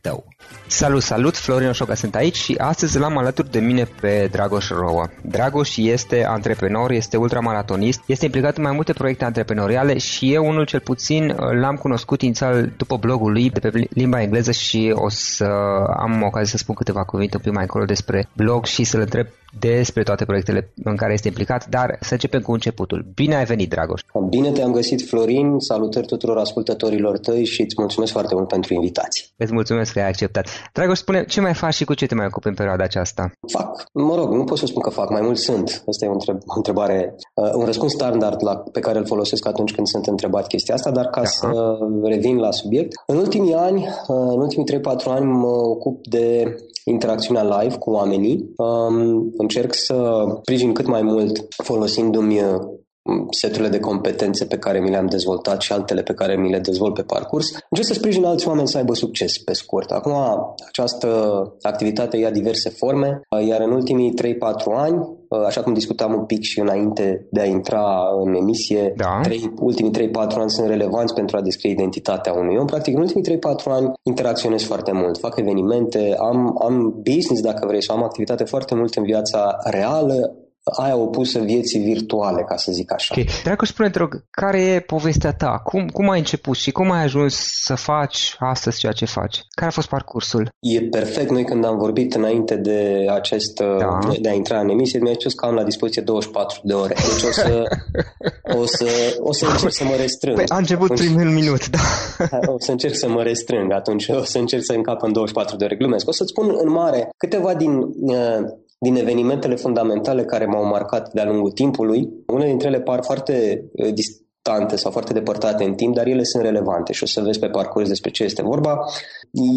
tău. Salut, salut! Florin Oșoga sunt aici și astăzi l-am alături de mine pe Dragoș Roa. Dragoș este antreprenor, este ultramaratonist, este implicat în mai multe proiecte antreprenoriale și eu unul cel puțin l-am cunoscut inițial după blogul lui de pe limba engleză și o să am ocazia să spun câteva cuvinte un pic mai încolo despre blog și să-l întreb despre toate proiectele în care este implicat, dar să începem cu începutul. Bine ai venit, Dragoș! Bine te-am găsit, Florin! Salutări tuturor ascultătorilor tăi și îți mulțumesc foarte mult pentru invitație. Îți mulțumesc că ai acceptat. Dragoș, spune, ce mai faci și cu ce te mai ocupi în perioada aceasta? Fac. Mă rog, nu pot să spun că fac, mai mult sunt. Asta e o, întrebare, uh, un răspuns standard la, pe care îl folosesc atunci când sunt întrebat chestia asta, dar ca Aha. să revin la subiect. În ultimii ani, uh, în ultimii 3-4 ani mă ocup de interacțiunea live cu oamenii. Um, încerc să sprijin cât mai mult folosindu-mi uh, seturile de competențe pe care mi le-am dezvoltat și altele pe care mi le dezvolt pe parcurs. Încerc să sprijin alți oameni să aibă succes pe scurt. Acum, această activitate ia diverse forme, iar în ultimii 3-4 ani uh, așa cum discutam un pic și înainte de a intra în emisie, da. trei, ultimii 3-4 ani sunt relevanți pentru a descrie identitatea unui om. Practic, în ultimii 3-4 ani interacționez foarte mult, fac evenimente, am, am business, dacă vrei, sau am activitate foarte mult în viața reală, aia opusă vieții virtuale, ca să zic așa. Ok. Dracu, spune te rog, care e povestea ta? Cum, cum ai început și cum ai ajuns să faci astăzi ceea ce faci? Care a fost parcursul? E perfect. Noi când am vorbit înainte de acest, da. de, de a intra în emisie, mi-ai spus că am la dispoziție 24 de ore. Deci o să, o să, o să încerc să mă restrâng. Păi a început atunci, primul minut, da. O să încerc să mă restrâng atunci. O să încerc să încap în 24 de ore. Glumesc. O să-ți spun în mare câteva din uh, din evenimentele fundamentale care m-au marcat de-a lungul timpului. Unele dintre ele par foarte uh, distante sau foarte depărtate în timp, dar ele sunt relevante și o să vezi pe parcurs despre ce este vorba.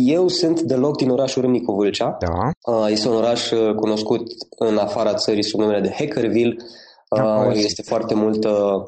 Eu sunt deloc din orașul Râmnicu Vâlcea. Da. Uh, este un oraș uh, cunoscut în afara țării sub numele de Hackerville. Da, este foarte multă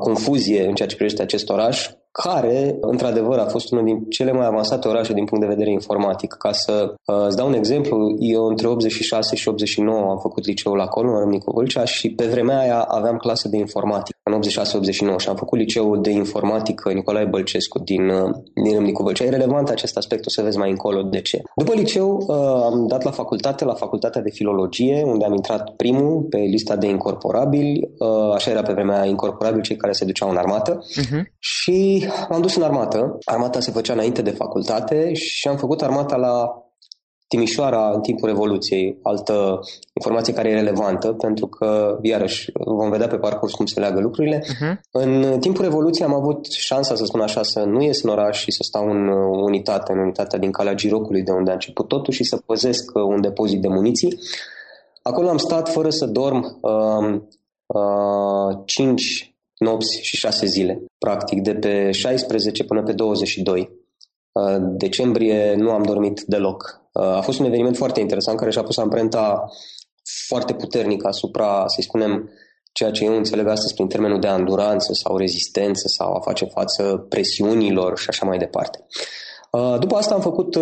confuzie în ceea ce privește acest oraș care, într-adevăr, a fost unul din cele mai avansate orașe din punct de vedere informatic. Ca să uh, îți dau un exemplu, eu între 86 și 89 am făcut liceul acolo, în Râmnicu Vâlcea, și pe vremea aia aveam clasă de informatică, în 86-89, și am făcut liceul de informatică Nicolae Bălcescu din, uh, din Râmnicu Vâlcea. E relevant acest aspect, o să vezi mai încolo de ce. După liceu uh, am dat la facultate, la facultatea de filologie, unde am intrat primul pe lista de incorporabili, uh, așa era pe vremea incorporabil cei care se duceau în armată, uh-huh. și m-am dus în armată. Armata se făcea înainte de facultate și am făcut armata la Timișoara în timpul Revoluției, altă informație care e relevantă, pentru că, iarăși, vom vedea pe parcurs cum se leagă lucrurile. Uh-huh. În timpul Revoluției am avut șansa, să spun așa, să nu ies în oraș și să stau în unitate, în unitatea din Calea Girocului, de unde a început totul, și să păzesc un depozit de muniții. Acolo am stat fără să dorm uh, uh, 5 nopți și șase zile, practic, de pe 16 până pe 22. Uh, decembrie nu am dormit deloc. Uh, a fost un eveniment foarte interesant care și-a pus amprenta foarte puternică asupra, să spunem, ceea ce eu înțeleg astăzi prin termenul de anduranță sau rezistență sau a face față presiunilor și așa mai departe. Uh, după asta am făcut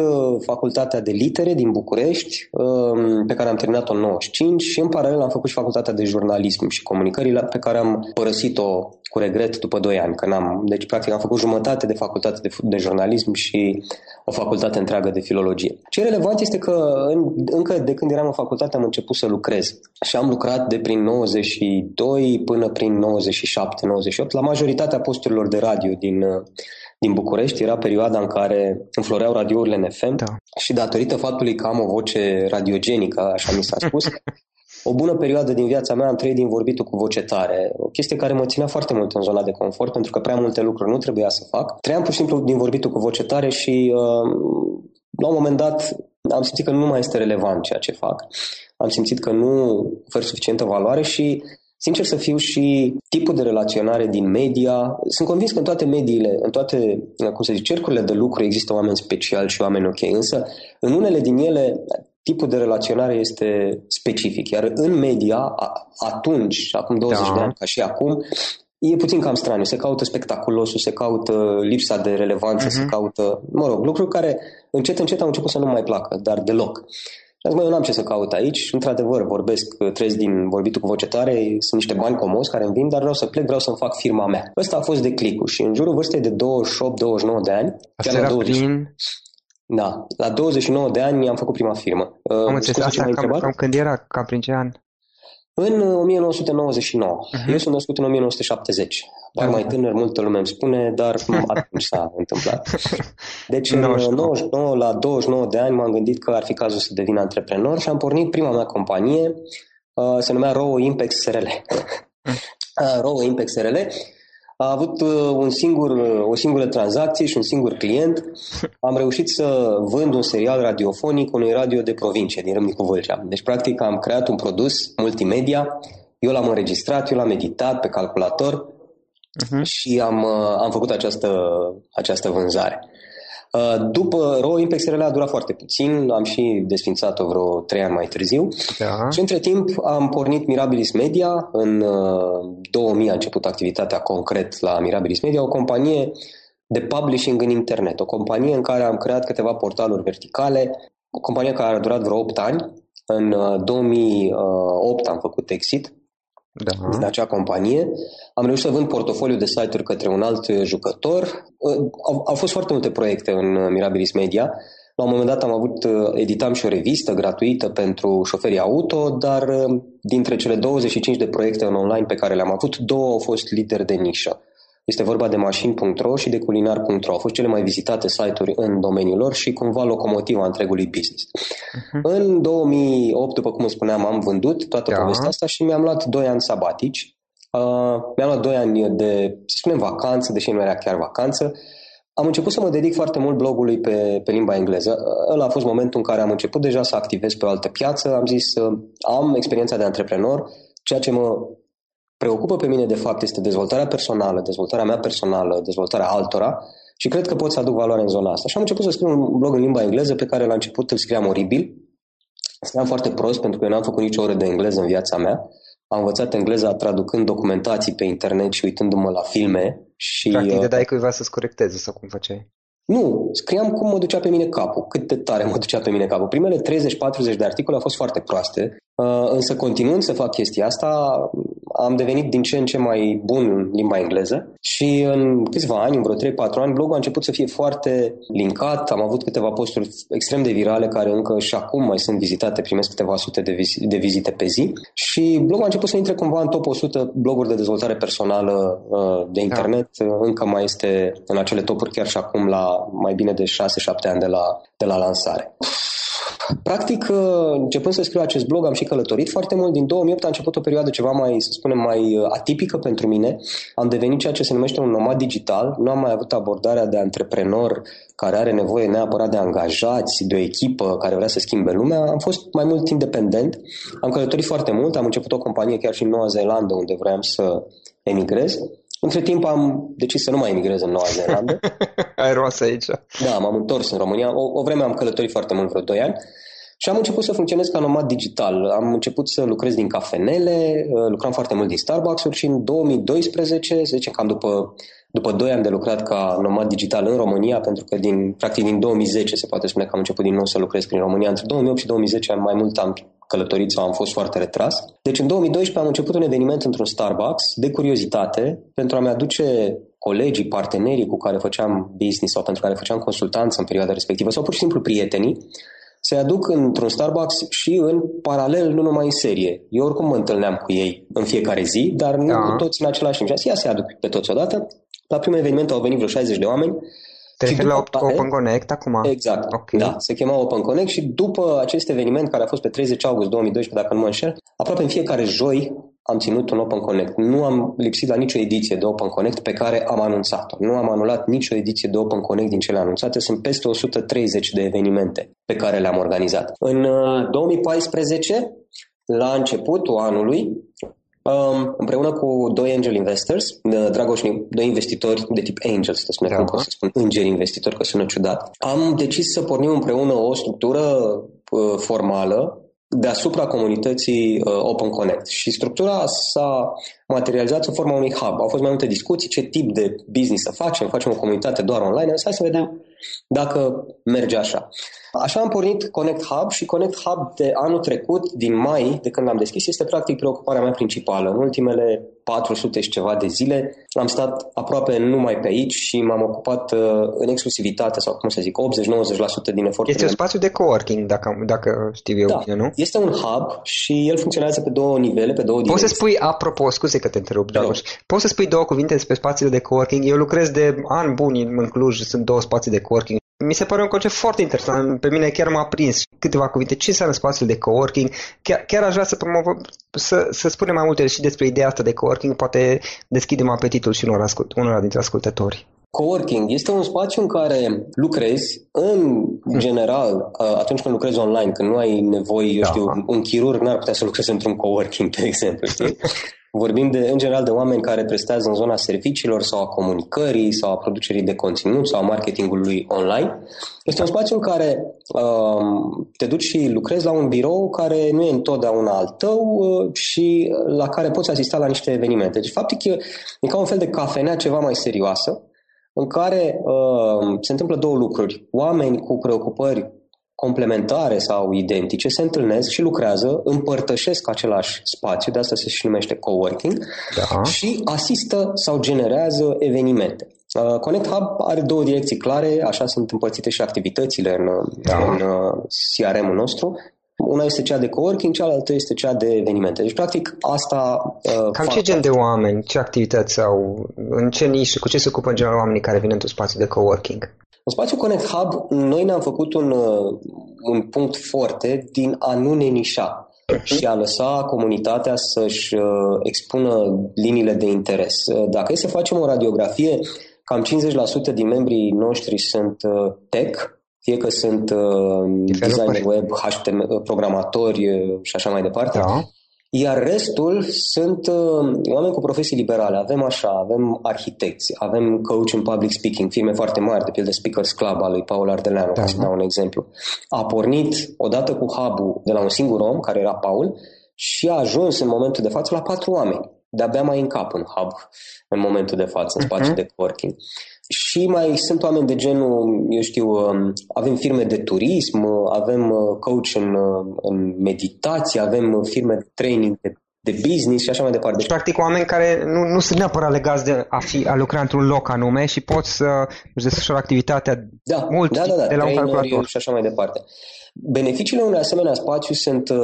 facultatea de litere din București, um, pe care am terminat-o în 95 și în paralel am făcut și facultatea de jurnalism și comunicările pe care am părăsit-o cu regret după 2 ani, că n-am, deci practic am făcut jumătate de facultate de, de jurnalism și o facultate întreagă de filologie. Ce e relevant este că în, încă de când eram în facultate am început să lucrez și am lucrat de prin 92 până prin 97-98 la majoritatea posturilor de radio din, din București. Era perioada în care înfloreau radiourile în FM da. și datorită faptului că am o voce radiogenică, așa mi s-a spus, o bună perioadă din viața mea am trăit din vorbitul cu voce tare, o chestie care mă ținea foarte mult în zona de confort, pentru că prea multe lucruri nu trebuia să fac. Trăiam pur și simplu din vorbitul cu voce tare și uh, la un moment dat am simțit că nu mai este relevant ceea ce fac. Am simțit că nu ofer suficientă valoare și Sincer să fiu și tipul de relaționare din media. Sunt convins că în toate mediile, în toate, cum să zic, cercurile de lucru există oameni speciali și oameni ok, însă în unele din ele tipul de relaționare este specific. Iar în media, atunci, acum 20 da. de ani, ca și acum, e puțin cam straniu. Se caută spectaculosul, se caută lipsa de relevanță, uh-huh. se mhm. caută, mă rog, lucruri care încet, încet au început să nu mai placă, dar deloc. Și am zis, eu n-am ce să caut aici. Într-adevăr, vorbesc, trăiesc din vorbitul cu voce tare, sunt niște bani comos care îmi vin, dar vreau să plec, vreau să-mi fac firma mea. Ăsta a fost declicul și în jurul vârstei de 28-29 de ani, Asta era 20, prin da, la 29 de ani am făcut prima firmă. Am înțeles, asta cam, cam când era, cam prin ce an? În 1999. Uh-huh. Mhm. Eu sunt născut în 1970. Par mai tânăr, multă lume îmi spune, dar atunci s-a întâmplat. Deci în 99, la 29 de ani m-am gândit că ar fi cazul să devin antreprenor și am pornit prima mea companie, uh, se numea Row Impex SRL. Mhm. uh, Row Impex SRL a avut uh, un singur, uh, o singură tranzacție și un singur client. Am reușit să vând un serial radiofonic unui radio de provincie din Râmnicu Vâlcea. Deci, practic, am creat un produs multimedia, eu l-am înregistrat, eu l-am editat pe calculator uh-huh. și am, uh, am făcut această, această vânzare. Uh, după Raw Impex RL a durat foarte puțin, am și desfințat-o vreo trei ani mai târziu. Da. și între timp am pornit Mirabilis Media, în 2000 uh, a început activitatea concret la Mirabilis Media, o companie de publishing în internet, o companie în care am creat câteva portaluri verticale, o companie care a durat vreo 8 ani. În 2008 am făcut exit Da. din acea companie. Am reușit să vând portofoliu de site-uri către un alt jucător. Au, au fost foarte multe proiecte în Mirabilis Media. La un moment dat am avut, editam și o revistă gratuită pentru șoferii auto, dar dintre cele 25 de proiecte în online pe care le-am avut, două au fost lideri de nișă. Este vorba de mașini.ro și de culinar.ro. Au fost cele mai vizitate site-uri în domeniul lor și cumva locomotiva întregului business. Uh-huh. În 2008, după cum spuneam, am vândut toată Da. povestea asta și mi-am luat 2 ani sabatici. Uh, mi-am luat 2 ani de, să spunem, vacanță, deși nu era chiar vacanță. Am început să mă dedic foarte mult blogului pe, pe limba engleză. Ăla a fost momentul în care am început deja să activez pe o altă piață. Am zis să am experiența de antreprenor, ceea ce mă preocupă pe mine de fapt este dezvoltarea personală, dezvoltarea mea personală, dezvoltarea altora și cred că pot să aduc valoare în zona asta. Și am început să scriu un blog în limba engleză pe care la început îl scriam oribil. Scriam foarte prost pentru că eu n-am făcut nicio oră de engleză în viața mea. Am învățat engleza traducând documentații pe internet și uitându-mă la filme. Și, Practic, uh, de dai cuiva să-ți corecteze sau cum făceai? nu, scriam cum mă ducea pe mine capul, cât de tare mă ducea pe mine capul. Primele 30-40 de articole au fost foarte proaste, uh, însă continuând să fac chestia asta, am devenit din ce în ce mai bun în limba engleză și în câțiva ani, în vreo 3-4 ani, blogul a început să fie foarte linkat, am avut câteva posturi extrem de virale care încă și acum mai sunt vizitate, primesc câteva sute de, vizi- de vizite pe zi și blogul a început să intre cumva în top 100 bloguri de dezvoltare personală uh, de internet, uh, încă mai este în acele topuri chiar și acum la mai bine de 6-7 ani de la, de la lansare. Practic, uh, începând să scriu acest blog, am și călătorit foarte mult. Din 2008 a început o perioadă ceva mai, să spunem, mai uh, atipică pentru mine. Am devenit ceea ce se numește un nomad digital. Nu am mai avut abordarea de antreprenor care are nevoie neapărat de angajați, de o echipă care vrea să schimbe lumea. Am fost mai mult independent. Am călătorit foarte mult. Am început o companie chiar și în Noua Zeelandă, unde vreau să emigrez. Între timp am decis să nu mai emigrez în Noua Zeelandă. Ai rămas aici. Da, m-am întors în România. O, o vreme am călătorit foarte mult, vreo 2 ani. Și am început să funcționez ca nomad digital. Am început să lucrez din cafenele, uh, lucram foarte mult din Starbucks-uri și în 2012, să zicem cam după, după 2 ani de lucrat ca nomad digital în România, pentru că din, practic din 2010 se poate spune că am început din nou să lucrez prin România. Între 2008 și 2010 mai mult am călătorit sau am fost foarte retras. Deci în 2012 am început un eveniment într-un Starbucks de curiozitate pentru a-mi aduce colegii, partenerii cu care făceam business sau pentru care făceam consultanță în perioada respectivă sau pur și simplu prietenii să-i aduc într-un Starbucks și în paralel, nu numai în serie. Eu oricum mă întâlneam cu ei în fiecare zi, dar nu Da. cu toți în același timp. Și am zis, ia să-i aduc pe toți odată. La primul eveniment au venit vreo 60 de oameni. Te Și referi la după care- Open Connect acum? Exact, Ok. da, se chema Open Connect și după acest eveniment care a fost pe 30 august 2012, dacă nu mă înșel, aproape în fiecare joi am ținut un Open Connect. Nu am lipsit la nicio ediție de Open Connect pe care am anunțat-o. Nu am anulat nicio ediție de Open Connect din cele anunțate. Sunt peste 130 de evenimente pe care le-am organizat. În uh, 2014, la începutul anului, Um, împreună cu doi angel investors, uh, Dragoș, doi investitori de tip angel, să spune, Da. cum pot să spun îngeri investitori, că sună ciudat, am decis să pornim împreună o structură uh, formală deasupra comunității uh, Open Connect. Și structura s-a materializat sub forma unui hub. Au fost mai multe discuții, ce tip de business să facem, facem o comunitate doar online, însă hai să vedem dacă merge așa. Așa am pornit Connect Hub și Connect Hub de anul trecut, din mai, de când l-am deschis, este practic preocuparea mea principală. În ultimele 400 și ceva de zile am stat aproape numai pe aici și m-am ocupat uh, în exclusivitate, sau cum să zic, 80-90% din eforturile Este un spațiu de coworking, dacă, dacă știu eu da, bine, nu? este un hub și el funcționează pe două nivele, pe două Poți să direcții. spui, apropo, scuze că te întrerup, Te rog. Dragoș, poți să spui două cuvinte despre spațiile de coworking? Eu lucrez de ani buni în Cluj, sunt două spații de coworking. Mi se pare un concept foarte interesant, pe mine chiar m-a prins câteva cuvinte. Ce înseamnă spațiul de coworking? Chiar, chiar aș vrea să, promovăm, să, să spunem mai multe și despre ideea asta de coworking, poate deschidem apetitul și unor, ascult, unora dintre ascultători. Coworking este un spațiu în care lucrezi, în general, atunci când lucrezi online, când nu ai nevoie, eu Da. știu, un chirurg n-ar putea să lucreze într-un coworking, de exemplu, știi? Vorbim de, în general de oameni care prestează în zona serviciilor sau a comunicării sau a producerii de conținut sau a marketingului online. Este un spațiu în care um, te duci și lucrezi la un birou care nu e întotdeauna al tău uh, și la care poți asista la niște evenimente. Deci, faptic, e, e ca un fel de cafenea ceva mai serioasă, în care uh, se întâmplă două lucruri. Oameni cu preocupări complementare sau identice se întâlnesc și lucrează, împărtășesc același spațiu, de asta se și numește coworking, da. și asistă sau generează evenimente. Uh, Connect Hub are două direcții clare, așa sunt împărțite și activitățile în, da. în uh, CRM-ul nostru. Una este cea de coworking, cealaltă este cea de evenimente. Deci, practic, asta... Uh, Cam ce gen de oameni, ce activități au, în ce nișă, cu ce se ocupă în general oamenii care vin într-un spațiu de coworking? În spațiul Connect Hub, noi ne-am făcut un, uh, un punct forte din a nu ne nișa și a lăsa comunitatea să-și uh, expună liniile de interes. Uh, dacă e să facem o radiografie, cam 50% din membrii noștri sunt tech, fie că sunt designer web, HTML, programatori și așa mai departe, da. Iar restul sunt uh, oameni cu profesii liberale. Avem așa, avem arhitecți, avem coach în public speaking, firme foarte mari, de pildă Speakers Club al lui Paul Ardeleanu, da. ca să dau un exemplu. A pornit odată cu hub de la un singur om, care era Paul, și a ajuns în momentul de față la patru oameni. De-abia mai în cap în hub în momentul de față, în spațiu uh-huh. de working. Și mai sunt oameni de genul, eu știu, um, avem firme de turism, avem uh, coach în, uh, în meditație, avem firme de training de de business și așa mai departe. Deci, practic, oameni care nu, nu sunt neapărat legați de a, fi, a lucra într-un loc anume și pot să își desfășoare activitatea da, mult da, da, da, de la un calculator. și așa mai departe. Beneficiile unui asemenea spațiu sunt uh,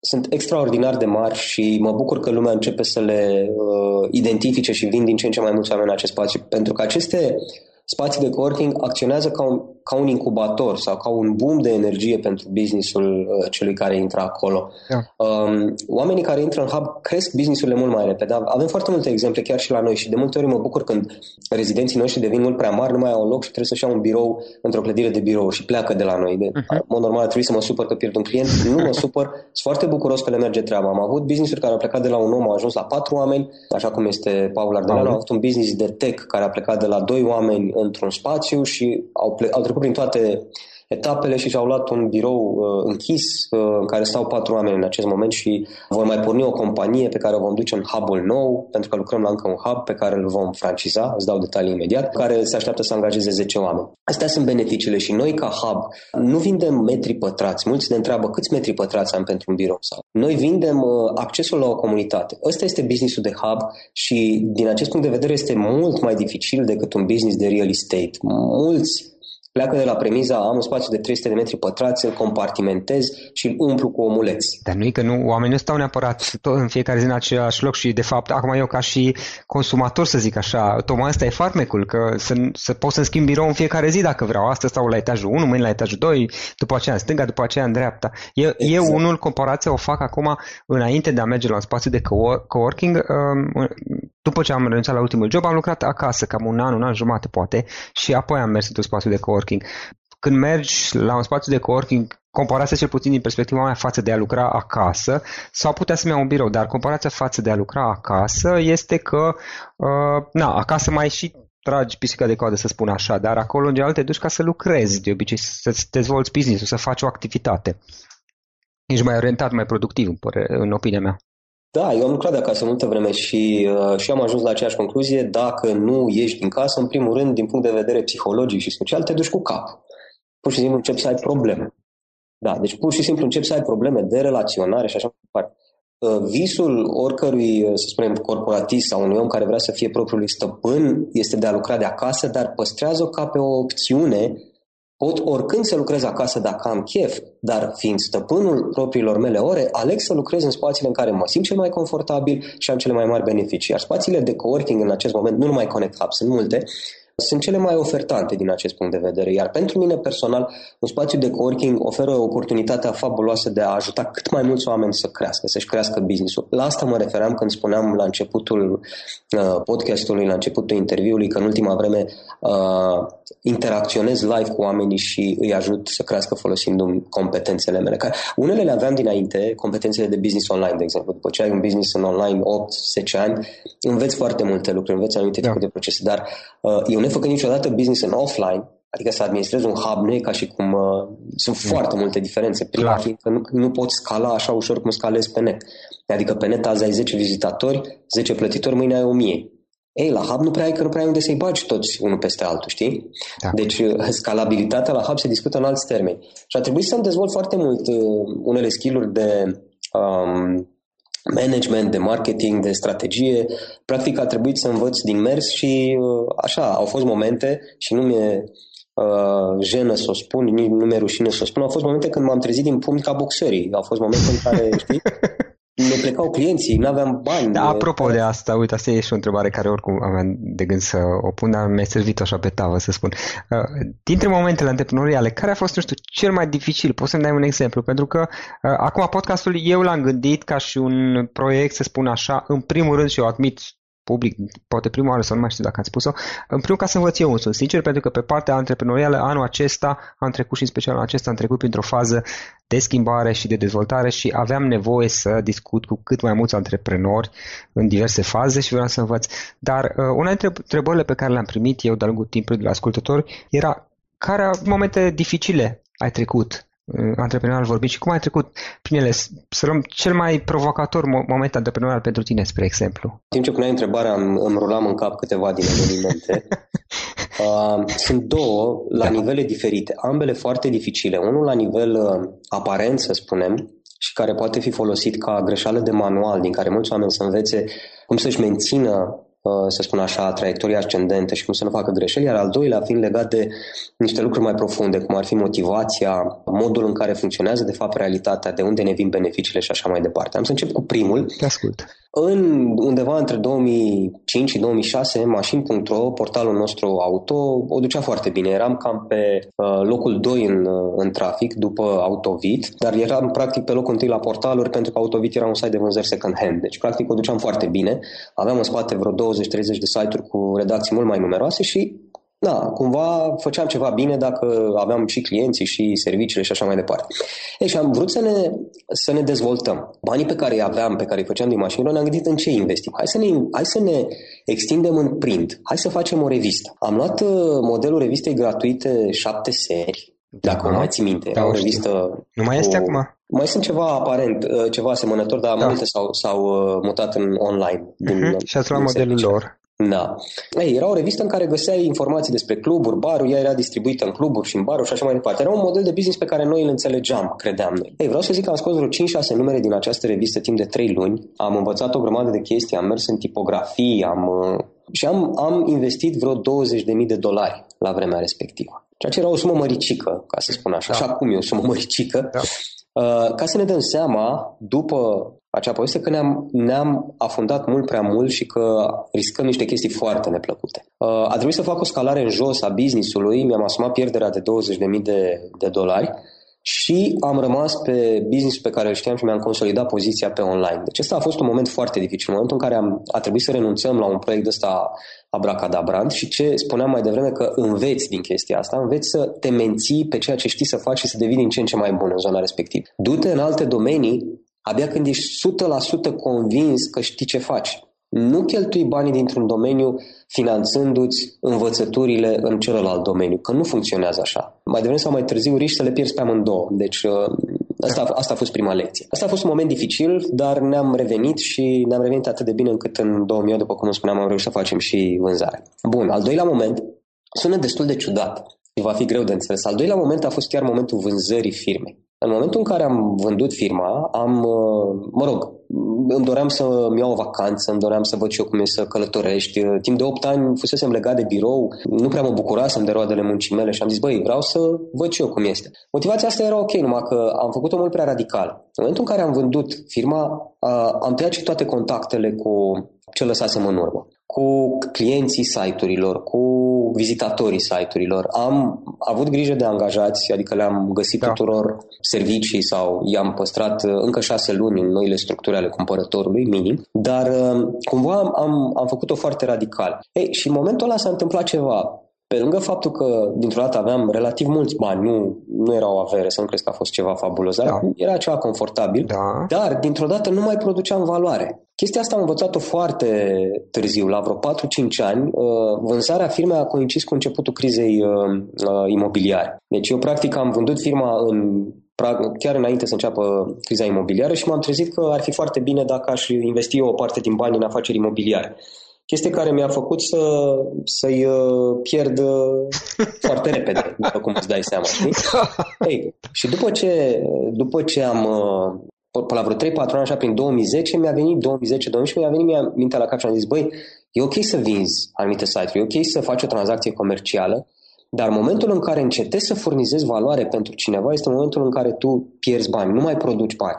sunt extraordinar de mari și mă bucur că lumea începe să le uh, identifice și vin din ce în ce mai mulți oameni în acest spațiu, pentru că aceste spații de coworking acționează ca un, ca un incubator sau ca un boom de energie pentru businessul uh, celui care intră acolo. Da. Um, oamenii care intră în hub cresc businessurile mult mai repede. Avem foarte multe exemple chiar și la noi și de multe ori mă bucur când rezidenții noștri devin mult prea mari, nu mai au loc și trebuie să-și iau un birou într-o clădire de birou și pleacă de la noi. De, uh-huh. În mod normal trebuie să mă supăr că pierd un client. Nu mă supăr, sunt foarte bucuros că le merge treaba. Am avut business-uri care au plecat de la un om, au ajuns la patru oameni, așa cum este Paul Ardeleanu, uh-huh. am avut un business de tech care a plecat de la doi oameni într-un spațiu și au, ple- au trecut prin toate etapele și și-au luat un birou uh, închis uh, în care stau patru oameni în acest moment și vor mai porni o companie pe care o vom duce în hub-ul nou, pentru că lucrăm la încă un hub pe care îl vom franciza, îți dau detalii imediat, care se așteaptă să angajeze 10 oameni. Astea sunt beneficiile și noi ca hub nu vindem metri pătrați. Mulți ne întreabă câți metri pătrați am pentru un birou sau. Noi vindem uh, accesul la o comunitate. Ăsta este businessul de hub și din acest punct de vedere este mult mai dificil decât un business de real estate. Mulți pleacă de la premiza am un spațiu de 300 de metri pătrați, îl compartimentez și îl umplu cu omuleți. Dar nu e că nu, oamenii nu stau neapărat tot în fiecare zi în același loc și de fapt acum eu ca și consumator să zic așa, tocmai asta e farmecul, că să, să pot să-mi schimb birou în fiecare zi dacă vreau. Astăzi stau la etajul 1, mâine la etajul 2, după aceea în stânga, după aceea în dreapta. Eu, exact. eu unul comparația o fac acum înainte de a merge la un spațiu de coworking, um, după ce am renunțat la ultimul job, am lucrat acasă cam un an, un an jumate poate și apoi am mers într-un spațiu de coworking. Când mergi la un spațiu de coworking, comparația cel puțin din perspectiva mea față de a lucra acasă, sau putea să-mi iau un birou, dar comparația față de a lucra acasă este că, uh, na, acasă mai și tragi pisica de coadă, să spun așa, dar acolo în general te duci ca să lucrezi, de obicei să-ți dezvolți business să faci o activitate. Ești mai orientat, mai productiv, în opinia mea. Da, eu am lucrat de acasă multă vreme și, uh, și am ajuns la aceeași concluzie. Dacă nu ieși din casă, în primul rând, din punct de vedere psihologic și social, te duci cu cap. Pur și simplu începi să ai probleme. Da, deci pur și simplu începi să ai probleme de relaționare și așa mai departe. Uh, visul oricărui, uh, să spunem, corporatist sau unui om care vrea să fie propriului stăpân este de a lucra de acasă, dar păstrează-o ca pe o opțiune Pot oricând să lucrez acasă dacă am chef, dar fiind stăpânul propriilor mele ore, aleg să lucrez în spațiile în care mă simt cel mai confortabil și am cele mai mari beneficii. Iar spațiile de coworking în acest moment, nu numai Connect Hub, sunt multe, sunt cele mai ofertante din acest punct de vedere. Iar pentru mine personal, un spațiu de coworking oferă oportunitatea fabuloasă de a ajuta cât mai mulți oameni să crească, să-și crească business-ul. La asta mă refeream când spuneam la începutul uh, podcastului, la începutul interviului, că în ultima vreme uh, interacționez live cu oamenii și îi ajut să crească folosindu-mi competențele mele. Care, unele le aveam dinainte, competențele de business online, de exemplu. După ce ai un business în online 8-10 ani, înveți foarte multe lucruri, înveți anumite da. tipuri de procese, dar uh, eu nefăcând niciodată business în offline, adică să administrezi un hub, nu e ca și cum uh, sunt mm. foarte multe diferențe. Prima Clar. că nu, nu poți scala așa ușor cum scalezi pe net. Adică pe net azi ai 10 vizitatori, 10 plătitori, mâine ai 1000. Ei, la hub nu prea ai, că nu prea ai unde să-i bagi toți unul peste altul, știi? Da. Deci uh, scalabilitatea la hub se discută în alți termeni. Și a trebuit să-mi dezvolt foarte mult uh, unele skill-uri de um, management, de marketing, de strategie. Practic a trebuit să învăț din mers și uh, așa, au fost momente și nu mi-e uh, jenă să o spun, nici nu mi-e rușine să o spun, au fost momente când m-am trezit din pumni ca boxerii. Au fost momente în care, știi, ne plecau clienții, nu aveam bani. Da, apropo de asta, uite, asta e și o întrebare care oricum aveam de gând să o pun, dar mi-ai servit așa pe tavă, să spun. Uh, dintre momentele antreprenoriale, care a fost, nu știu, cel mai dificil? Poți să-mi dai un exemplu? Pentru că uh, acum podcastul eu l-am gândit ca și un proiect, să spun așa, în primul rând și eu admit public, poate prima oară sau nu mai știu dacă ați spus-o, în primul ca să învăț eu sunt sincer, pentru că pe partea antreprenorială anul acesta am trecut și în special anul acesta am trecut printr-o fază de schimbare și de dezvoltare și aveam nevoie să discut cu cât mai mulți antreprenori în diverse faze și vreau să învăț. Dar uh, una dintre întrebările pe care le-am primit eu de-a lungul timpului de la ascultători era care momente dificile ai trecut antreprenorial vorbit și cum ai trecut prin ele? Să luăm cel mai provocator moment antreprenorial pentru tine, spre exemplu. În timp ce puneai întrebarea, îmi, îmi rulam în cap câteva din evenimente. uh, sunt două la da. nivele diferite, ambele foarte dificile. Unul la nivel uh, aparent, să spunem, și care poate fi folosit ca greșeală de manual, din care mulți oameni să învețe cum să-și mențină Uh, să spun așa, traiectorie ascendentă și cum să nu facă greșeli, iar al doilea fiind legat de niște lucruri mai profunde, cum ar fi motivația, modul în care funcționează de fapt realitatea, de unde ne vin beneficiile și așa mai departe. Am să încep cu primul. Te ascult. În undeva între 2005 și 2006, Mașin.ro, portalul nostru auto, o ducea foarte bine. Eram cam pe uh, locul 2 în, uh, în trafic după Autovit, dar eram practic pe locul 1 la portaluri pentru că Autovit era un site de vânzări second hand. Deci practic o duceam foarte bine. Aveam în spate vreo 20-30 de site-uri cu redacții mult mai numeroase și da, cumva făceam ceva bine dacă aveam și clienții și serviciile și așa mai departe. Ei, și am vrut să ne, să ne dezvoltăm. Banii pe care îi aveam, pe care îi făceam din mașină, ne-am gândit în ce investim. Hai să, ne, hai să ne extindem în print. Hai să facem o revistă. Am luat uh, modelul revistei gratuite șapte seri, dacă da, mai ții minte. Da, o revistă nu mai este cu... acum? Mai sunt ceva aparent, uh, ceva asemănător, dar da. multe s-au, s-au uh, mutat în online. Din, uh-huh. Și ați luat modelul lor. Da. Ei, era o revistă în care găseai informații despre cluburi, baruri, ea era distribuită în cluburi și în baruri și așa mai departe. Era un model de business pe care noi îl înțelegeam, credeam noi. Ei, vreau să zic că am scos vreo 5-6 numere din această revistă timp de 3 luni. Am învățat o grămadă de chestii, am mers în tipografii, am, uh, și am, am investit vreo 20.000 de dolari la vremea respectivă. Ceea ce era o sumă măricică, ca să spun așa. Da. Așa cum e o sumă măricică. Da. Uh, ca să ne dăm seama, după acea poveste, că ne-am, ne-am afundat mult prea mult și că riscăm niște chestii foarte neplăcute. Uh, a trebuit să fac o scalare în jos a business-ului, mi-am asumat pierderea de 20.000 de, de dolari și am rămas pe business pe care îl știam și mi-am consolidat poziția pe online. Deci ăsta a fost un moment foarte dificil, în momentul în care am, a trebuit să renunțăm la un proiect ăsta abracadabrant și ce spuneam mai devreme că înveți din chestia asta, înveți să te menții pe ceea ce știi să faci și să devii din ce în ce mai bun în zona respectivă. Du-te în alte domenii abia când ești 100% convins că știi ce faci. Nu cheltui banii dintr-un domeniu finanțându-ți învățăturile în celălalt domeniu, că nu funcționează așa. Mai devreme sau mai târziu riști să le pierzi pe amândouă. Deci uh, asta, asta a fost prima lecție. Asta a fost un moment dificil, dar ne-am revenit și ne-am revenit atât de bine încât în 2008, după cum spuneam, am reușit să facem și vânzare. Bun, al doilea moment sună destul de ciudat și va fi greu de înțeles. Al doilea moment a fost chiar momentul vânzării firmei. În momentul în care am vândut firma, am, uh, mă rog, îmi doream să-mi iau o vacanță, îmi doream să văd și eu cum e să călătorești. Timp de 8 ani fusesem legat de birou, nu prea mă bucurasem de roadele muncii mele și am zis, băi, vreau să văd și eu cum este. Motivația asta era ok, numai că am făcut-o mult prea radical. În momentul în care am vândut firma, am tăiat și toate contactele cu ce lăsasem în urmă cu clienții site-urilor, cu vizitatorii site-urilor. Am avut grijă de angajați, adică le-am găsit da. tuturor servicii sau i-am păstrat uh, încă șase luni în noile structuri ale cumpărătorului, minim, dar uh, cumva am, am făcut-o foarte radical. Ei, și în momentul ăla s-a întâmplat ceva. Pe lângă faptul că dintr-o dată aveam relativ mulți bani, nu, nu era o avere, să nu crezi că a fost ceva fabulos, dar da. era ceva confortabil, da. dar dintr-o dată nu mai produceam valoare. Chestia asta am învățat-o foarte târziu, la vreo 4-5 ani. Uh, vânzarea firmei a coincis cu începutul crizei uh, uh, imobiliare. Deci eu practic am vândut firma în chiar înainte să înceapă criza imobiliară și m-am trezit că ar fi foarte bine dacă aș investi o parte din bani în afaceri imobiliare. Chestie care mi-a făcut să, să-i uh, pierd uh, foarte repede, după cum îți dai seama. Știi? Hey, și după ce, după ce am, uh, pe la vreo 3-4 ani, așa, prin 2010, mi-a venit 2010-2011, mi-a venit mi-a mintea la cap și am zis, băi, e ok să vinzi anumite site-uri, e ok să faci o tranzacție comercială, dar momentul în care încetezi să furnizezi valoare pentru cineva este momentul în care tu pierzi bani, nu mai produci bani.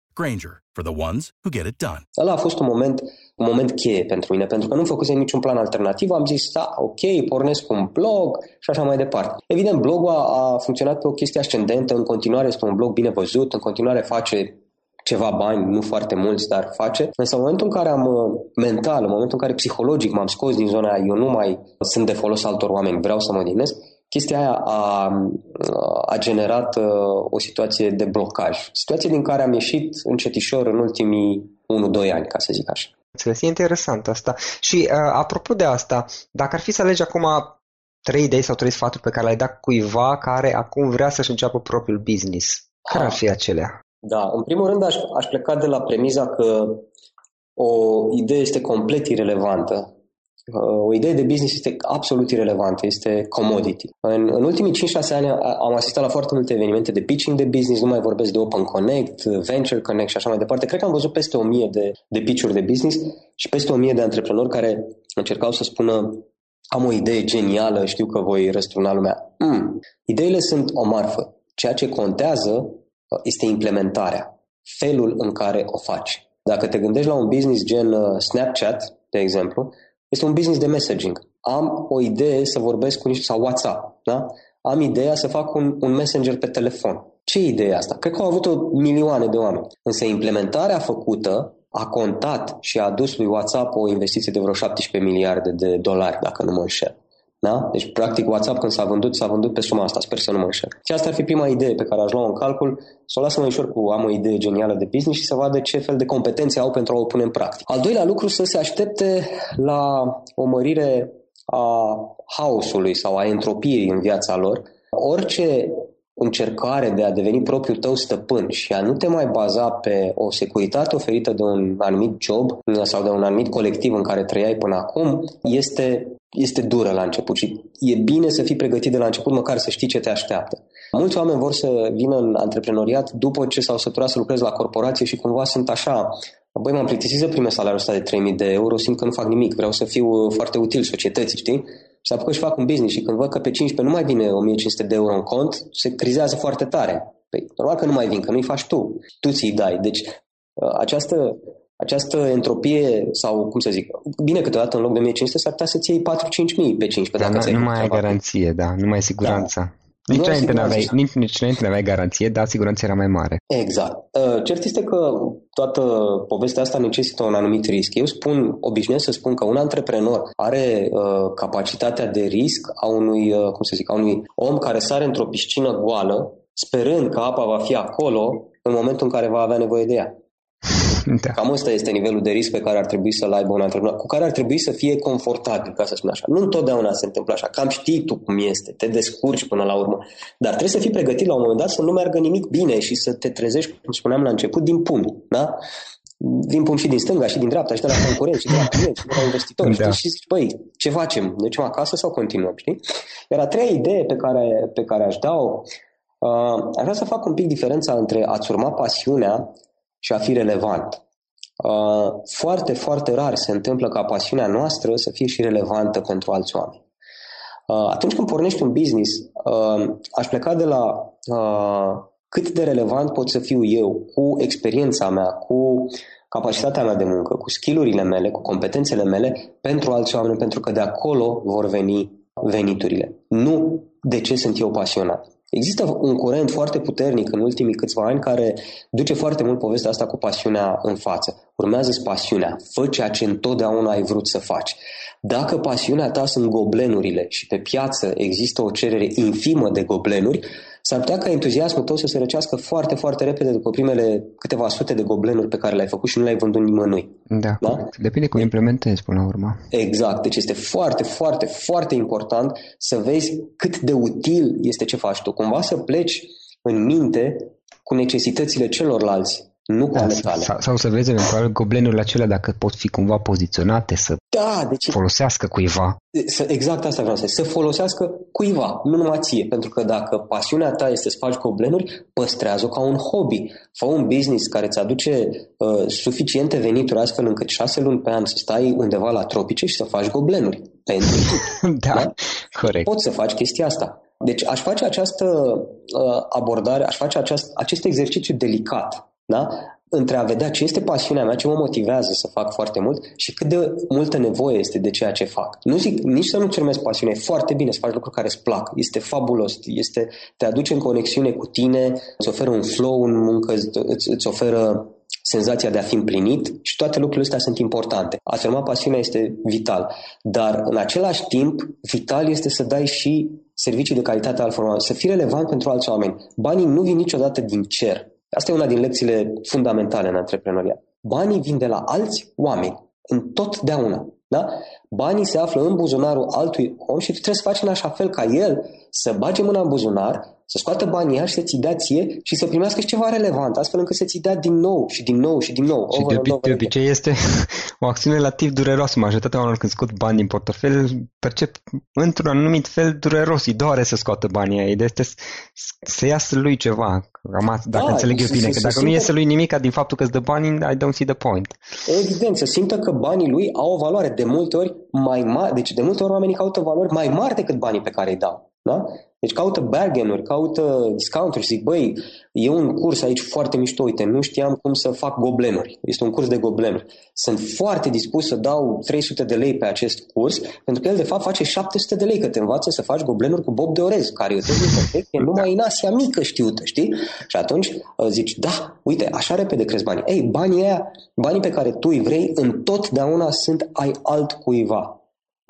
Granger, for the ones who get it done. Ăla a fost un moment, un moment cheie pentru mine, pentru că nu făcusem niciun plan alternativ. Am zis, da, ok, pornesc un blog și așa mai departe. Evident, blogul a, a funcționat pe o chestie ascendentă, în continuare este un blog bine văzut, în continuare face ceva bani, nu foarte mulți, dar face. Însă în momentul în care am mental, în momentul în care psihologic m-am scos din zona aia, eu nu mai sunt de folos altor oameni, vreau să mă dinesc, chestia aia a, a generat uh, o situație de blocaj. Situație din care am ieșit încetișor în ultimii 1-2 ani, ca să zic așa. E interesant asta. Și uh, apropo de asta, dacă ar fi să alegi acum trei idei sau trei sfaturi pe care le-ai dat cuiva care acum vrea să-și înceapă propriul business, care ar fi acelea? Da, în primul rând aș, aș pleca de la premiza că o idee este complet irelevantă Uh, o idee de business este absolut irelevantă, este commodity. În, în ultimii 5-6 ani am asistat la foarte multe evenimente de pitching de business, nu mai vorbesc de Open Connect, Venture Connect și așa mai departe. Cred că am văzut peste 1000 de, de pitch-uri de business și peste 1000 de antreprenori care încercau să spună am o idee genială, știu că voi răstruna lumea. Mm. Ideile sunt o marfă. Ceea ce contează uh, este implementarea, felul în care o faci. Dacă te gândești la un business gen uh, Snapchat, de exemplu, este un business de messaging. Am o idee să vorbesc cu niște, sau WhatsApp, da? Am ideea să fac un, un messenger pe telefon. Ce idee asta? Cred că au avut-o milioane de oameni. Însă implementarea făcută a contat și a adus lui WhatsApp o investiție de vreo 17 miliarde de dolari, dacă nu mă înșel. Da? Deci, practic, WhatsApp când s-a vândut, s-a vândut pe suma asta, sper să nu mă înșel. Și asta ar fi prima idee pe care aș lua în calcul, să o lasă mai ușor cu am o idee genială de business și să vadă ce fel de competențe au pentru a o pune în practic. Al doilea lucru, să se aștepte la o mărire a haosului sau a entropiei în viața lor. Orice încercare de a deveni propriul tău stăpân și a nu te mai baza pe o securitate oferită de un anumit job sau de un anumit colectiv în care trăiai până acum, este este dură la început și e bine să fii pregătit de la început, măcar să știi ce te așteaptă. Mulți oameni vor să vină în antreprenoriat după ce s-au săturat să lucreze la corporație și cumva sunt așa, băi, m-am plictisit să primesc salariul ăsta de 3000 de euro, simt că nu fac nimic, vreau să fiu foarte util societății, știi? Și se apucă și fac un business și când văd că pe 15 nu mai vine 1500 de euro în cont, se crizează foarte tare. Păi, normal că nu mai vin, că nu-i faci tu. Tu ți-i dai. Deci, această această entropie sau, cum să zic, bine câteodată în loc de 1500 s-ar putea să-ți iei 4-5 mii pe 15 da, dacă nu, nu mai ai garanție, da, nu mai ai siguranța. Da. Nici înainte, aveai, nici, nici înainte aveai garanție, dar siguranța era mai mare. Exact. Uh, cert este că toată povestea asta necesită un anumit risc. Eu spun, obișnuiesc să spun că un antreprenor are uh, capacitatea de risc a unui, uh, cum să zic, a unui om care sare într-o piscină goală, sperând că apa va fi acolo în momentul în care va avea nevoie de ea. Da. Cam ăsta este nivelul de risc pe care ar trebui să-l aibă un antrenor, cu care ar trebui să fie confortabil, ca să spun așa. Nu întotdeauna se întâmplă așa. Cam știi tu cum este, te descurci până la urmă. Dar trebuie să fii pregătit la un moment dat să nu meargă nimic bine și să te trezești, cum spuneam la început, din pumni. Da? din pumn și din stânga și din dreapta și de la concurenți și de la clienți și de la investitori. Da. Și zici, băi, ce facem? Ducem acasă sau continuăm? Știi? Iar a treia idee pe care, pe care aș da-o, uh, aș vrea să fac un pic diferența între a-ți urma pasiunea și a fi relevant. Uh, foarte, foarte rar se întâmplă ca pasiunea noastră să fie și relevantă pentru alți oameni. Uh, atunci când pornești un business, uh, aș pleca de la cât de relevant pot să fiu eu cu experiența mea, cu capacitatea mea de muncă, cu skillurile mele, cu competențele mele pentru alți oameni, pentru că de acolo vor veni veniturile. Nu de ce sunt eu pasionat. Există un curent foarte puternic în ultimii câțiva ani care duce foarte mult povestea asta cu pasiunea în față. Urmează pasiunea, fă ceea ce întotdeauna ai vrut să faci. Dacă pasiunea ta sunt goblenurile și pe piață există o cerere infimă de goblenuri, s-ar putea ca entuziasmul tău să se răcească foarte, foarte repede după primele câteva sute de goblenuri pe care le-ai făcut și nu le-ai vândut nimănui. Da, da? depinde cum implementezi până la urmă. Exact, deci este foarte, foarte, foarte important să vezi cât de util este ce faci tu. Cumva să pleci în minte cu necesitățile celorlalți nu cu da, ale tale. Sau, sau să vezi eventual goblenurile acelea dacă pot fi cumva poziționate să da, deci folosească cuiva. Să, exact asta vreau să zic, să folosească cuiva, nu numai ție. Pentru că dacă pasiunea ta este să faci goblenuri, păstrează-o ca un hobby. Fă un business care îți aduce uh, suficiente venituri astfel încât șase luni pe an să stai undeva la tropice și să faci goblenuri. Pentru da, da, corect. Poți să faci chestia asta. Deci aș face această uh, abordare, aș face aceast, acest exercițiu delicat da? Între a vedea ce este pasiunea mea, ce mă motivează să fac foarte mult și cât de multă nevoie este de ceea ce fac. Nu zic nici să nu cermesc pasiune, e foarte bine să faci lucruri care îți plac, este fabulos, este, te aduce în conexiune cu tine, îți oferă un flow în muncă, îți, îți oferă senzația de a fi împlinit și toate lucrurile astea sunt importante. A afirma pasiunea este vital, dar în același timp vital este să dai și servicii de calitate al să fii relevant pentru alți oameni. Banii nu vin niciodată din cer. Asta e una din lecțiile fundamentale în antreprenoriat. Banii vin de la alți oameni, întotdeauna. Da? Banii se află în buzunarul altui om și tu trebuie să faci în așa fel ca el să bage mâna în buzunar, să scoată banii și să ți dea ție și să primească și ceva relevant, astfel încât să ți dea din nou și din nou și din nou. Și de, obi- de obicei este o acțiune relativ dureroasă. Majoritatea oamenilor când scot bani din portofel percep într-un anumit fel dureros. Îi doare să scoată banii ei. Este să iasă lui ceva. Dacă da, înțeleg eu bine. Că dacă nu iese lui nimic din faptul că îți dă bani, I don't see the point. Evident, să simtă că banii lui au o valoare de multe ori mai mare. Deci de multe ori oamenii caută valori mai mari decât banii pe care îi dau. Da? Deci caută bargain-uri, caută discounturi, zic, băi, e un curs aici foarte mișto, uite, nu știam cum să fac goblenuri. Este un curs de goblenuri. Sunt foarte dispus să dau 300 de lei pe acest curs, pentru că el de fapt face 700 de lei, că te învață să faci goblenuri cu Bob de Orez, care e o tehnică e numai în Asia mică știută, știi? Și atunci uh, zici, da, uite, așa repede crezi banii. Ei, banii aia, banii pe care tu îi vrei, întotdeauna sunt ai altcuiva.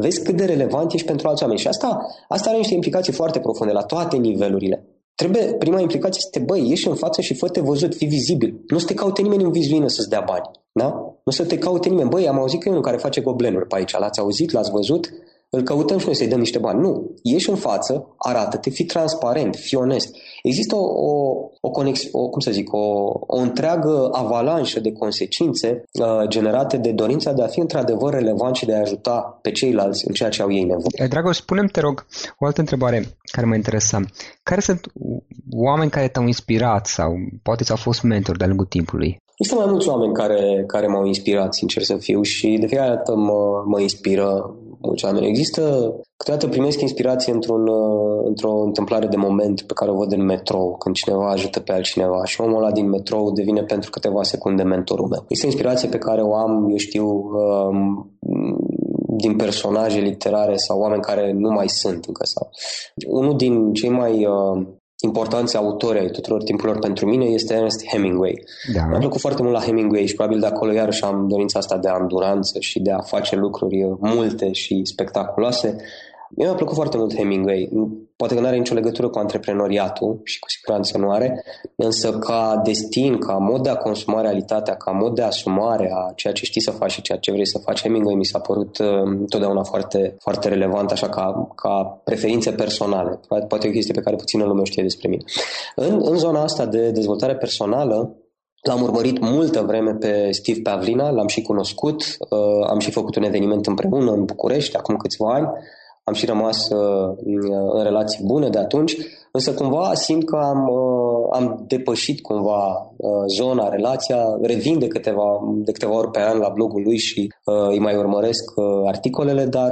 Vezi cât de relevant ești pentru alți oameni. Și asta, asta are niște implicații foarte profunde la toate nivelurile. Trebuie, prima implicație este, băi, ieși în față și fă-te văzut, fii vizibil. Nu să te caute nimeni în vizuină să-ți dea bani. Da? Nu să te caute nimeni. Băi, am auzit că e unul care face goblenuri pe aici. L-ați auzit? L-ați văzut? Îl căutăm și noi să-i dăm niște bani. Nu. Ieși în față, arată-te, fii transparent, fii onest. Există o, o, o, conex, o cum să zic, o, o întreagă avalanșă de consecințe uh, generate de dorința de a fi într-adevăr relevant și de a ajuta pe ceilalți în ceea ce au ei nevoie. Dragoș, spune te rog, o altă întrebare care mă interesa. Care sunt oameni care te-au inspirat sau poate ți-au fost mentori de-a lungul timpului? Există mai mulți oameni care, care m-au inspirat, sincer să fiu, și de fiecare dată mă, mă inspiră mulți oameni. Există, câteodată primesc inspirație într-un, uh, într-o întâmplare de moment pe care o văd în metrou, când cineva ajută pe altcineva și omul ăla din metrou devine pentru câteva secunde mentorul meu. Este inspirație pe care o am, eu știu, um, din personaje literare sau oameni care nu mai sunt încă. Sau. Unul din cei mai uh, importanți autori ai tuturor timpurilor pentru mine este Ernest Hemingway. Da. Mi-a plăcut foarte mult la Hemingway și probabil de acolo iarăși am dorința asta de anduranță și de a face lucruri multe și spectaculoase. Mie mi-a plăcut foarte mult Hemingway. Poate că nu are nicio legătură cu antreprenoriatul și cu siguranță nu are, însă ca destin, ca mod de a consuma realitatea, ca mod de asumare a ceea ce știi să faci și ceea ce vrei să faci, Hemingway mi s-a părut uh, întotdeauna foarte, foarte relevant, așa ca, ca preferințe personale. Poate e o chestie pe care puțină lume știe despre mine. În, în zona asta de dezvoltare personală, L-am urmărit multă vreme pe Steve Pavlina, l-am și cunoscut, uh, am și făcut un eveniment împreună în București acum câțiva ani am și rămas uh, în relații bune de atunci, însă cumva simt că am, uh, am depășit cumva uh, zona, relația, revin de câteva, de câteva ori pe an la blogul lui și îi mai urmăresc articolele, dar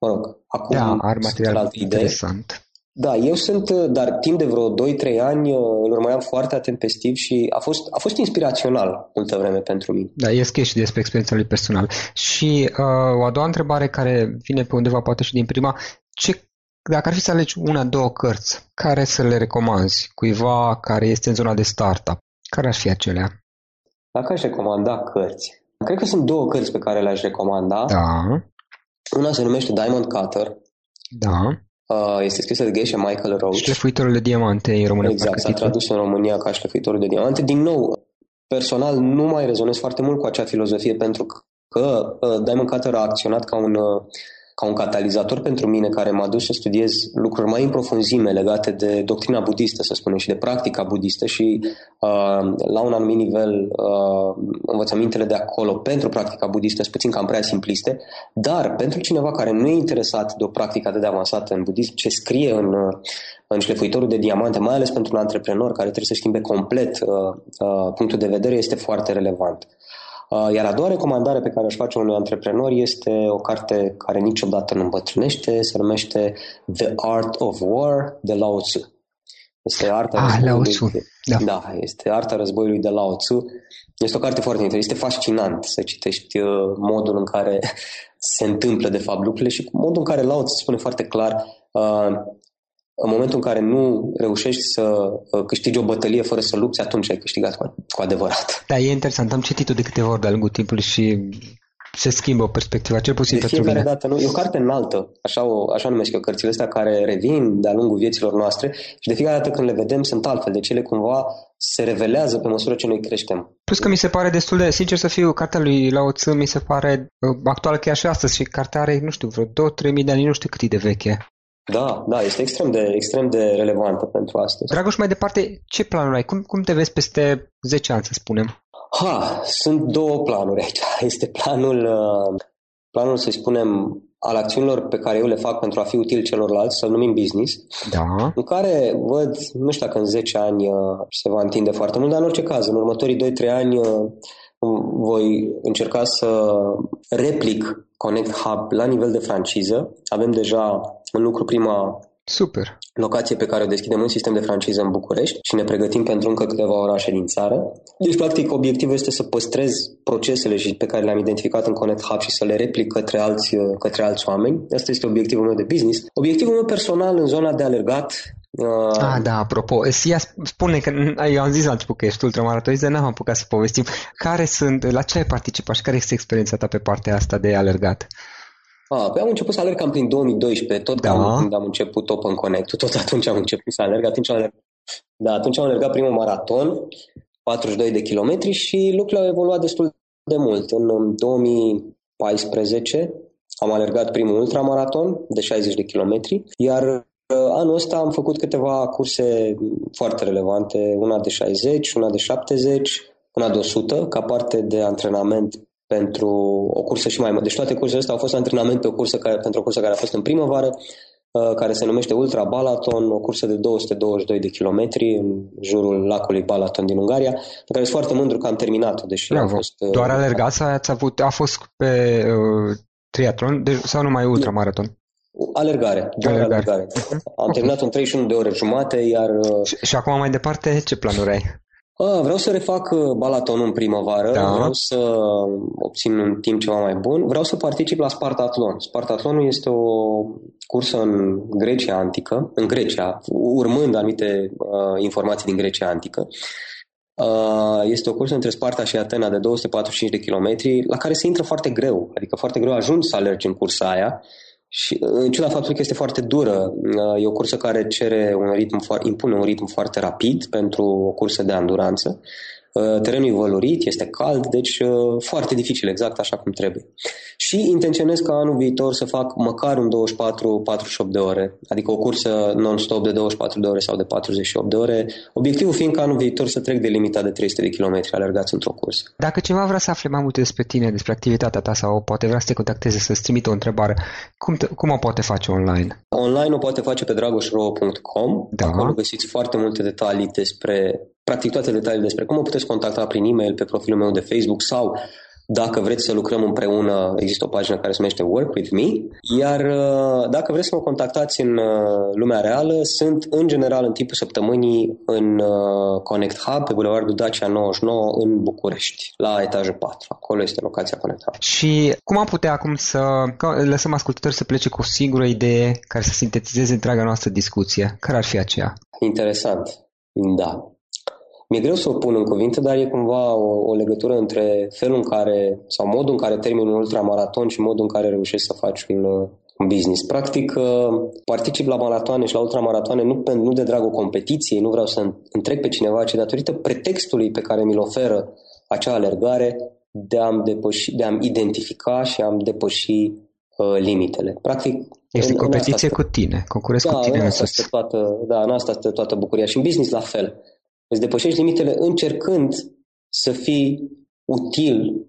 mă rog, acum da, are material interesant. Da, eu sunt, dar timp de vreo 2-3 ani îl urmăream foarte atent pe Steve și a fost, a fost inspirațional multă vreme pentru mine. Da, e scris și despre experiența lui personal. Și uh, o a doua întrebare care vine pe undeva poate și din prima, ce dacă ar fi să alegi una, două cărți, care să le recomanzi cuiva care este în zona de startup, care ar fi acelea? Dacă aș recomanda cărți, cred că sunt două cărți pe care le-aș recomanda. Da. Una se numește Diamond Cutter. Da. Uh, este scrisă de Geisha Michael Roach. Șlefuitorul de diamante în română. Exact, s-a tradus în România ca șlefuitorul de diamante. Din nou, personal nu mai rezonez foarte mult cu acea filozofie pentru că uh, Diamond Cutter a acționat ca un uh, ca un catalizator pentru mine care m-a dus să studiez lucruri mai în profunzime legate de doctrina budistă, să spunem, și de practica budistă și uh, la un anumit nivel uh, învățămintele de acolo pentru practica budistă sunt puțin cam prea simpliste, dar pentru cineva care nu e interesat de o practică atât de avansată în budism, ce scrie în, uh, în șlefuitorul de diamante, mai ales pentru un antreprenor care trebuie să schimbe complet uh, uh, punctul de vedere, este foarte relevant. Uh, iar a doua recomandare pe care aș face unui antreprenor este o carte care niciodată nu îmbătrânește, se numește The Art of War de Lao Tzu. Este arta ah, Lao Tzu. Da. da, este arta războiului de Lao Tzu. Este o carte foarte interesantă. Este fascinant să citești uh, modul în care se întâmplă de fapt lucrurile și modul în care Lao Tzu spune foarte clar uh, în momentul în care nu reușești să uh, câștigi o bătălie fără să lupți, atunci ai câștigat cu, cu adevărat. Da, e interesant. Am citit-o de câteva ori de-a lungul timpului și se schimbă perspectiva, cel puțin de pentru mine. dată, nu? E o carte înaltă, așa, o, așa numesc eu cărțile astea care revin de-a lungul vieților noastre și de fiecare dată când le vedem sunt altfel, de cele cumva se revelează pe măsură ce noi creștem. Plus că mi se pare destul de, sincer să fiu, cartea lui Lao Tzu mi se pare uh, actuală chiar și astăzi și cartea are, nu știu, vreo 2-3 mii de ani, nu știu cât e de veche. Da, da, este extrem de, extrem de relevantă pentru astăzi. Dragoș, mai departe, ce planuri ai? Cum, cum te vezi peste 10 ani, să spunem? Ha, sunt două planuri aici. Este planul, uh, planul să spunem, al acțiunilor pe care eu le fac pentru a fi util celorlalți, să-l numim business, da. în care văd, nu știu dacă în 10 ani uh, se va întinde foarte mult, dar în orice caz, în următorii 2-3 ani uh, voi încerca să replic Connect Hub la nivel de franciză. Avem deja în lucru prima Super. locație pe care o deschidem un sistem de franciză în București și ne pregătim pentru încă câteva orașe din țară. Deci, practic, obiectivul este să păstrez procesele și pe care le-am identificat în Connect Hub și să le replic către alți, către alți oameni. Asta este obiectivul meu de business. Obiectivul meu personal în zona de alergat Uh... Ah, da, apropo, Sia spune că, eu am zis la început că ești ultramaratonist, dar n-am apucat să povestim. Care sunt, la ce ai participat și care este experiența ta pe partea asta de alergat? Ah, păi am început să alerg cam prin 2012, tot da. cam când am început Open Connect, tot atunci am început să alerg, atunci am alergat, da, atunci am alergat primul maraton, 42 de kilometri și lucrurile au evoluat destul de mult. În 2014 am alergat primul ultramaraton de 60 de kilometri, iar Anul ăsta am făcut câteva curse foarte relevante, una de 60, una de 70, una de 100, ca parte de antrenament pentru o cursă și mai mare. Deci toate cursele astea au fost antrenament pe o cursă care, pentru o cursă care a fost în primăvară, uh, care se numește Ultra Balaton, o cursă de 222 de kilometri în jurul lacului Balaton din Ungaria, pe care sunt foarte mândru că am terminat-o, deși Bravo. a fost... Uh, Doar alergat sau ați avut, a fost pe uh, triatlon deci, sau numai ultramaraton? Alergare, doar alergare. alergare. Am terminat în 31 de ore jumate, iar... Uh, și, și acum mai departe, ce planuri ai? A, vreau să refac uh, Balatonul în primăvară, da. vreau să obțin un timp ceva mai bun, vreau să particip la Spartatlon. Spartatlonul este o cursă în Grecia antică, în Grecia, urmând anumite uh, informații din Grecia antică. Uh, este o cursă între Sparta și Atena de 245 de kilometri, la care se intră foarte greu, adică foarte greu ajungi să alergi în cursa aia și în ciuda faptului că este foarte dură, e o cursă care cere un ritm, impune un ritm foarte rapid pentru o cursă de anduranță. Uh, terenul e valorit, este cald, deci uh, foarte dificil, exact așa cum trebuie. Și intenționez ca anul viitor să fac măcar un 24-48 de ore, adică o cursă non-stop de 24 de ore sau de 48 de ore, obiectivul fiind ca anul viitor să trec de limita de 300 de kilometri alergați într-o cursă. Dacă cineva vrea să afle mai multe despre tine, despre activitatea ta sau poate vrea să te contacteze, să-ți trimită o întrebare, cum, te, cum o poate face online? Online o poate face pe dragoșro.com, da. acolo găsiți foarte multe detalii despre practic toate detaliile despre cum mă puteți contacta prin e-mail, pe profilul meu de Facebook sau Dacă vreți să lucrăm împreună, există o pagină care se numește Work With Me, iar uh, dacă vreți să mă contactați în uh, lumea reală, sunt în general în timpul săptămânii în uh, Connect Hub, pe Bulevardul Dacia 99 în București, la etajul 4. Acolo este locația Connect Hub. Și cum am putea acum să lăsăm ascultători să plece cu o singură idee care să sintetizeze întreaga noastră discuție? Care ar fi aceea? Interesant. Da. Mi-e greu să o pun în cuvinte, dar e cumva o, o legătură între felul în care, sau modul în care termin un ultramaraton și modul în care reușești să faci un, un business. Practic, uh, particip la maratoane și la ultramaratoane nu, nu de dragul competiției, nu vreau să întrec pe cineva, ci datorită pretextului pe care mi-l oferă acea alergare de a-mi, depăși, de a-mi identifica și a-mi depăși uh, limitele. Practic, este în, competiție în cu tine, concurezi da, cu tine în asta este toată, Da, în asta este toată bucuria și în business la fel. Îți depășești limitele încercând să fii util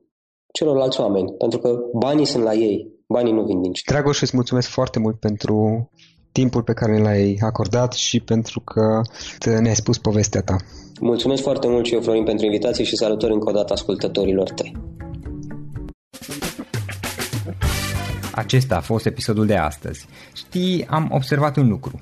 celorlalți oameni, pentru că banii sunt la ei, banii nu vin din ce. Dragoș, îți mulțumesc foarte mult pentru timpul pe care l-ai acordat și pentru că ne-ai spus povestea ta. Mulțumesc foarte mult și eu, Florin, pentru invitație și salutări încă o dată ascultătorilor tăi. Acesta a fost episodul de astăzi. Știi, am observat un lucru.